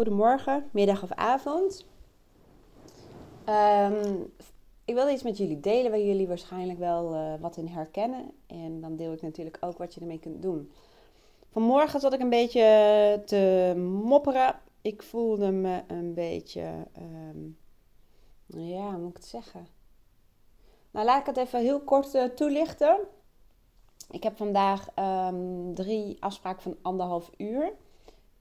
Goedemorgen, middag of avond. Ehm, ik wilde iets met jullie delen waar jullie waarschijnlijk wel uh, wat in herkennen. En dan deel ik natuurlijk ook wat je ermee kunt doen. Vanmorgen zat ik een beetje te mopperen. Ik voelde me een beetje, um, ja, hoe moet ik het zeggen? Nou, laat ik het even heel kort uh, toelichten. Ik heb vandaag um, drie afspraken van anderhalf uur.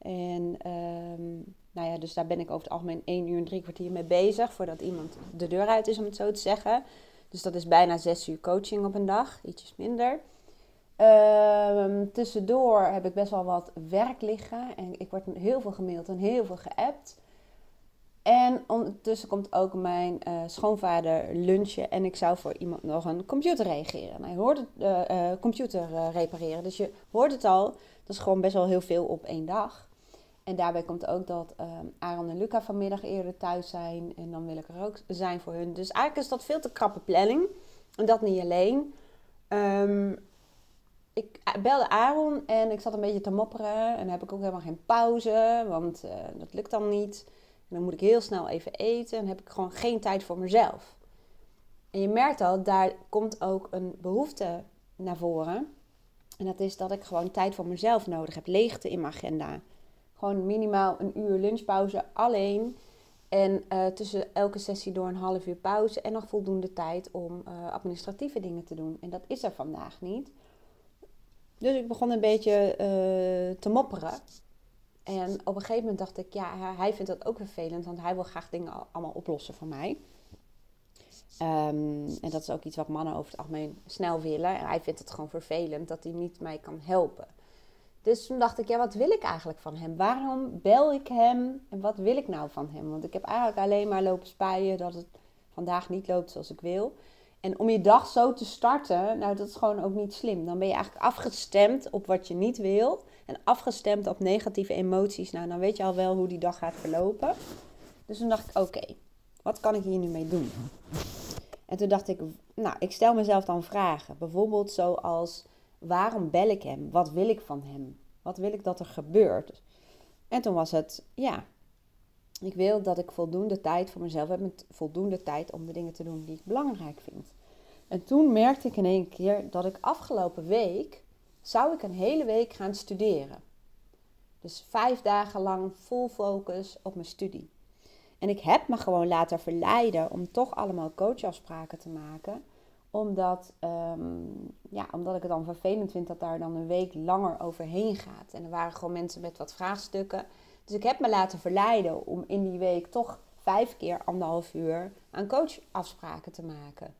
En um, nou ja, dus daar ben ik over het algemeen één uur en drie kwartier mee bezig voordat iemand de deur uit is, om het zo te zeggen. Dus dat is bijna zes uur coaching op een dag, ietsjes minder. Um, tussendoor heb ik best wel wat werk liggen en ik word heel veel gemaild en heel veel geappt. En ondertussen komt ook mijn uh, schoonvader lunchen en ik zou voor iemand nog een computer reageren. Hij hoort het, uh, uh, computer repareren. Dus je hoort het al, dat is gewoon best wel heel veel op één dag. En daarbij komt ook dat um, Aaron en Luca vanmiddag eerder thuis zijn. En dan wil ik er ook zijn voor hun. Dus eigenlijk is dat veel te krappe planning. En dat niet alleen. Um, ik belde Aaron en ik zat een beetje te mopperen. En dan heb ik ook helemaal geen pauze, want uh, dat lukt dan niet. En dan moet ik heel snel even eten en heb ik gewoon geen tijd voor mezelf. En je merkt al, daar komt ook een behoefte naar voren. En dat is dat ik gewoon tijd voor mezelf nodig heb. Leegte in mijn agenda. Gewoon minimaal een uur lunchpauze alleen. En uh, tussen elke sessie door een half uur pauze. En nog voldoende tijd om uh, administratieve dingen te doen. En dat is er vandaag niet. Dus ik begon een beetje uh, te mopperen. En op een gegeven moment dacht ik, ja, hij vindt dat ook vervelend. Want hij wil graag dingen allemaal oplossen voor mij. Um, en dat is ook iets wat mannen over het algemeen snel willen. En hij vindt het gewoon vervelend dat hij niet mij kan helpen. Dus toen dacht ik, ja, wat wil ik eigenlijk van hem? Waarom bel ik hem en wat wil ik nou van hem? Want ik heb eigenlijk alleen maar lopen spaaien dat het vandaag niet loopt zoals ik wil. En om je dag zo te starten, nou, dat is gewoon ook niet slim. Dan ben je eigenlijk afgestemd op wat je niet wil. En afgestemd op negatieve emoties. Nou, dan weet je al wel hoe die dag gaat verlopen. Dus toen dacht ik, oké, wat kan ik hier nu mee doen? En toen dacht ik, nou, ik stel mezelf dan vragen. Bijvoorbeeld zoals, waarom bel ik hem? Wat wil ik van hem? Wat wil ik dat er gebeurt? En toen was het, ja, ik wil dat ik voldoende tijd voor mezelf heb. Met voldoende tijd om de dingen te doen die ik belangrijk vind. En toen merkte ik in één keer dat ik afgelopen week, zou ik een hele week gaan studeren. Dus vijf dagen lang full focus op mijn studie. En ik heb me gewoon laten verleiden om toch allemaal coachafspraken te maken omdat, um, ja, omdat ik het dan vervelend vind dat daar dan een week langer overheen gaat. En er waren gewoon mensen met wat vraagstukken. Dus ik heb me laten verleiden om in die week toch vijf keer anderhalf uur aan coachafspraken te maken.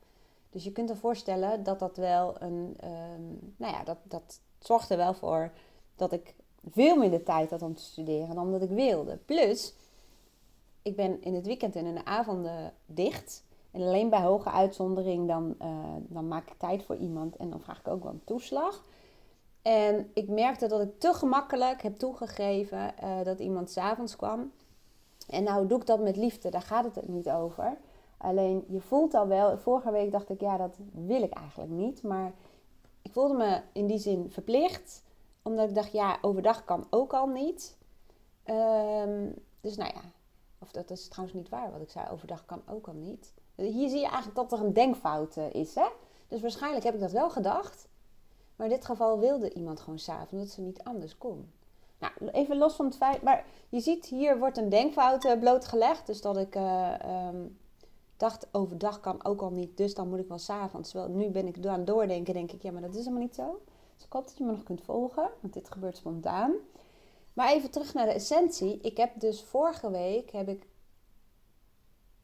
Dus je kunt je voorstellen dat dat wel een. Um, nou ja, dat, dat zorgde wel voor dat ik veel minder tijd had om te studeren dan dat ik wilde. Plus, ik ben in het weekend en in de avonden dicht. En alleen bij hoge uitzondering dan, uh, dan maak ik tijd voor iemand en dan vraag ik ook wel een toeslag. En ik merkte dat ik te gemakkelijk heb toegegeven uh, dat iemand s'avonds kwam. En nou doe ik dat met liefde, daar gaat het niet over. Alleen je voelt al wel, vorige week dacht ik ja, dat wil ik eigenlijk niet. Maar ik voelde me in die zin verplicht, omdat ik dacht ja, overdag kan ook al niet. Um, dus nou ja, of dat is trouwens niet waar wat ik zei, overdag kan ook al niet. Hier zie je eigenlijk dat er een denkfout eh, is. Hè? Dus waarschijnlijk heb ik dat wel gedacht. Maar in dit geval wilde iemand gewoon s'avonds dat ze niet anders kon. Nou, even los van het feit. Maar je ziet, hier wordt een denkfout uh, blootgelegd. Dus dat ik uh, um, dacht, overdag kan ook al niet. Dus dan moet ik wel s'avonds. Nu ben ik aan het doordenken. Denk ik, ja, maar dat is helemaal niet zo. Dus ik hoop dat je me nog kunt volgen. Want dit gebeurt spontaan. Maar even terug naar de essentie. Ik heb dus vorige week heb ik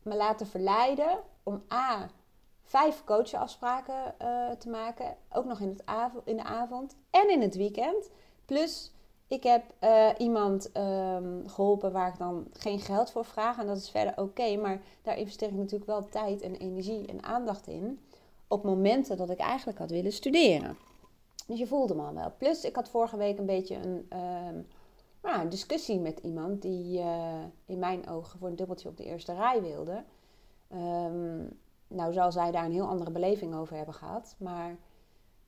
me laten verleiden om A. Vijf coachafspraken uh, te maken. Ook nog in, het in de avond en in het weekend. Plus, ik heb uh, iemand um, geholpen waar ik dan geen geld voor vraag. En dat is verder oké. maar daar investeer ik natuurlijk wel tijd en energie en aandacht in. Op momenten dat ik eigenlijk had willen studeren. Dus je voelde me al wel. Plus, ik had vorige week een beetje een. Um, nou, een discussie met iemand die uh, in mijn ogen voor een dubbeltje op de eerste rij wilde. Um, nou zal zij daar een heel andere beleving over hebben gehad. Maar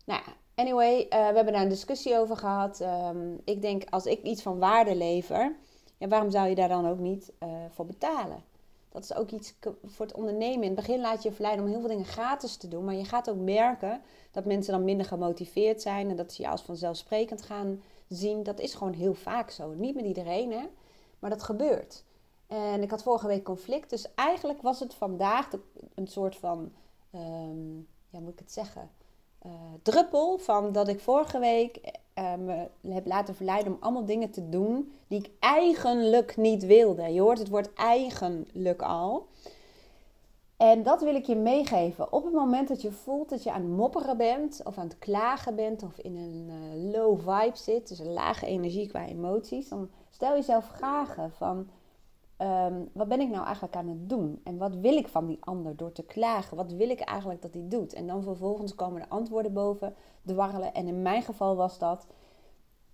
nou ja, anyway, uh, we hebben daar een discussie over gehad. Um, ik denk als ik iets van waarde lever Ja, waarom zou je daar dan ook niet uh, voor betalen? Dat is ook iets voor het ondernemen. In het begin laat je je verleiden om heel veel dingen gratis te doen. Maar je gaat ook merken dat mensen dan minder gemotiveerd zijn. En dat ze je als vanzelfsprekend gaan zien. Dat is gewoon heel vaak zo. Niet met iedereen, hè. Maar dat gebeurt. En ik had vorige week conflict. Dus eigenlijk was het vandaag een soort van... Um, ja, moet ik het zeggen? Uh, druppel van dat ik vorige week uh, me heb laten verleiden om allemaal dingen te doen die ik eigenlijk niet wilde. Je hoort het woord eigenlijk al. En dat wil ik je meegeven. Op het moment dat je voelt dat je aan het mopperen bent, of aan het klagen bent, of in een uh, low vibe zit, dus een lage energie qua emoties, dan stel jezelf vragen van Ehm, wat ben ik nou eigenlijk aan het doen? En wat wil ik van die ander door te klagen? Wat wil ik eigenlijk dat hij doet? En dan vervolgens komen de antwoorden boven dwarrelen. En in mijn geval was dat.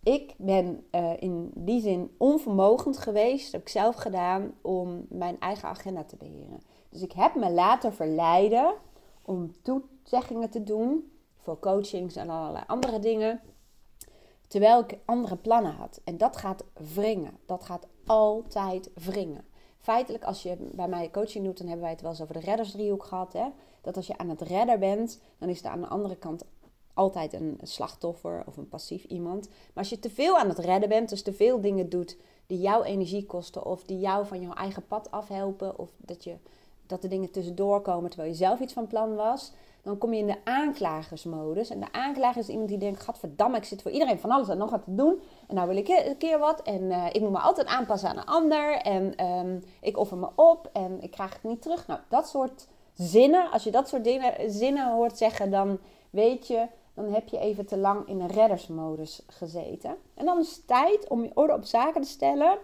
Ik ben uh, in die zin onvermogend geweest, dat heb ik zelf gedaan, om mijn eigen agenda te beheren. Dus ik heb me laten verleiden om toezeggingen te doen voor coachings en allerlei andere dingen. Terwijl ik andere plannen had. En dat gaat wringen. Dat gaat altijd wringen. Feitelijk, als je bij mij coaching doet, dan hebben wij het wel eens over de reddersdriehoek gehad. Hè? Dat als je aan het redden bent, dan is er aan de andere kant altijd een slachtoffer of een passief iemand. Maar als je te veel aan het redden bent, dus te veel dingen doet die jouw energie kosten of die jou van jouw eigen pad afhelpen of dat, je, dat de dingen tussendoor komen terwijl je zelf iets van plan was, dan kom je in de aanklagersmodus. En de aanklager is iemand die denkt: Gadverdamme, ik zit voor iedereen van alles en nog wat te doen. En nou wil ik een keer wat. En uh, ik moet me altijd aanpassen aan een ander. En um, ik offer me op en ik krijg het niet terug. Nou, dat soort zinnen, als je dat soort dingen, zinnen hoort zeggen, dan weet je, dan heb je even te lang in een reddersmodus gezeten. En dan is het tijd om je orde op zaken te stellen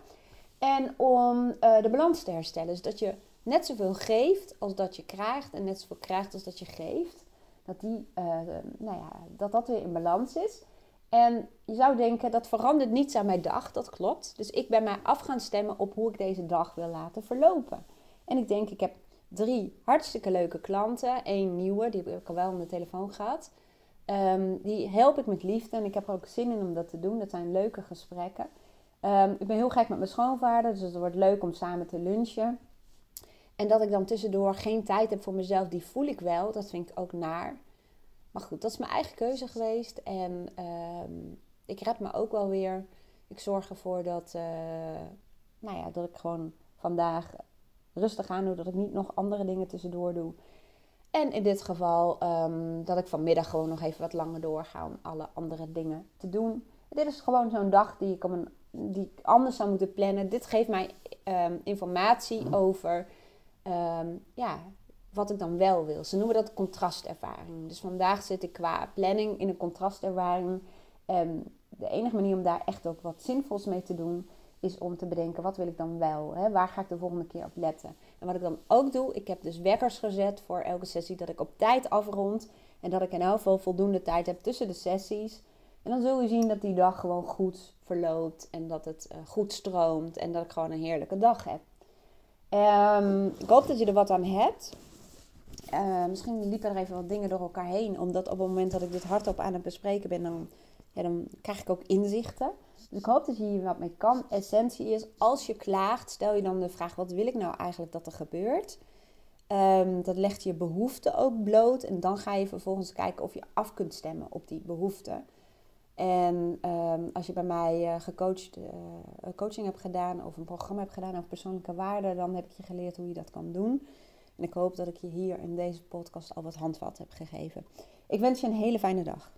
en om uh, de balans te herstellen. Dus dat je net zoveel geeft als dat je krijgt en net zoveel krijgt als dat je geeft. Dat, die, uh, nou ja, dat dat weer in balans is. En je zou denken, dat verandert niets aan mijn dag. Dat klopt. Dus ik ben mij af gaan stemmen op hoe ik deze dag wil laten verlopen. En ik denk, ik heb drie hartstikke leuke klanten. Eén nieuwe, die heb ik al wel aan de telefoon gehad. Um, die help ik met liefde en ik heb er ook zin in om dat te doen. Dat zijn leuke gesprekken. Um, ik ben heel gek met mijn schoonvader, dus het wordt leuk om samen te lunchen. En dat ik dan tussendoor geen tijd heb voor mezelf, die voel ik wel. Dat vind ik ook naar. Maar goed, dat is mijn eigen keuze geweest. En uh, ik red me ook wel weer. Ik zorg ervoor dat, uh, nou ja, dat ik gewoon vandaag rustig aan doe. Dat ik niet nog andere dingen tussendoor doe. En in dit geval um, dat ik vanmiddag gewoon nog even wat langer doorga om alle andere dingen te doen. Dit is gewoon zo'n dag die ik, die anders zou moeten plannen. Dit geeft mij um, informatie over um, ja, wat ik dan wel wil. Ze noemen dat contrastervaring. Dus vandaag zit ik qua planning in een contrastervaring. Um, de enige manier om daar echt ook wat zinvols mee te doen, is om te bedenken, wat wil ik dan wel? Hè? Waar ga ik de volgende keer op letten? En wat ik dan ook doe, ik heb dus wekkers gezet voor elke sessie, dat ik op tijd afrond. En dat ik in elk geval voldoende tijd heb tussen de sessies. En dan zul je zien dat die dag gewoon goed verloopt en dat het uh, goed stroomt en dat ik gewoon een heerlijke dag heb. Um, ik hoop dat je er wat aan hebt. Uh, misschien liepen er even wat dingen door elkaar heen. Omdat op het moment dat ik dit hardop aan het bespreken ben, dan, ja, dan krijg ik ook inzichten. Dus ik hoop dat je hier wat mee kan. Essentie is, als je klaagt, stel je dan de vraag: wat wil ik nou eigenlijk dat er gebeurt? Um, dat legt je behoeften ook bloot. En dan ga je vervolgens kijken of je af kunt stemmen op die behoeften. En um, als je bij mij uh, gecoacht, uh, coaching hebt gedaan of een programma hebt gedaan over persoonlijke waarden, dan heb ik je geleerd hoe je dat kan doen. En ik hoop dat ik je hier in deze podcast al wat handvat heb gegeven. Ik wens je een hele fijne dag.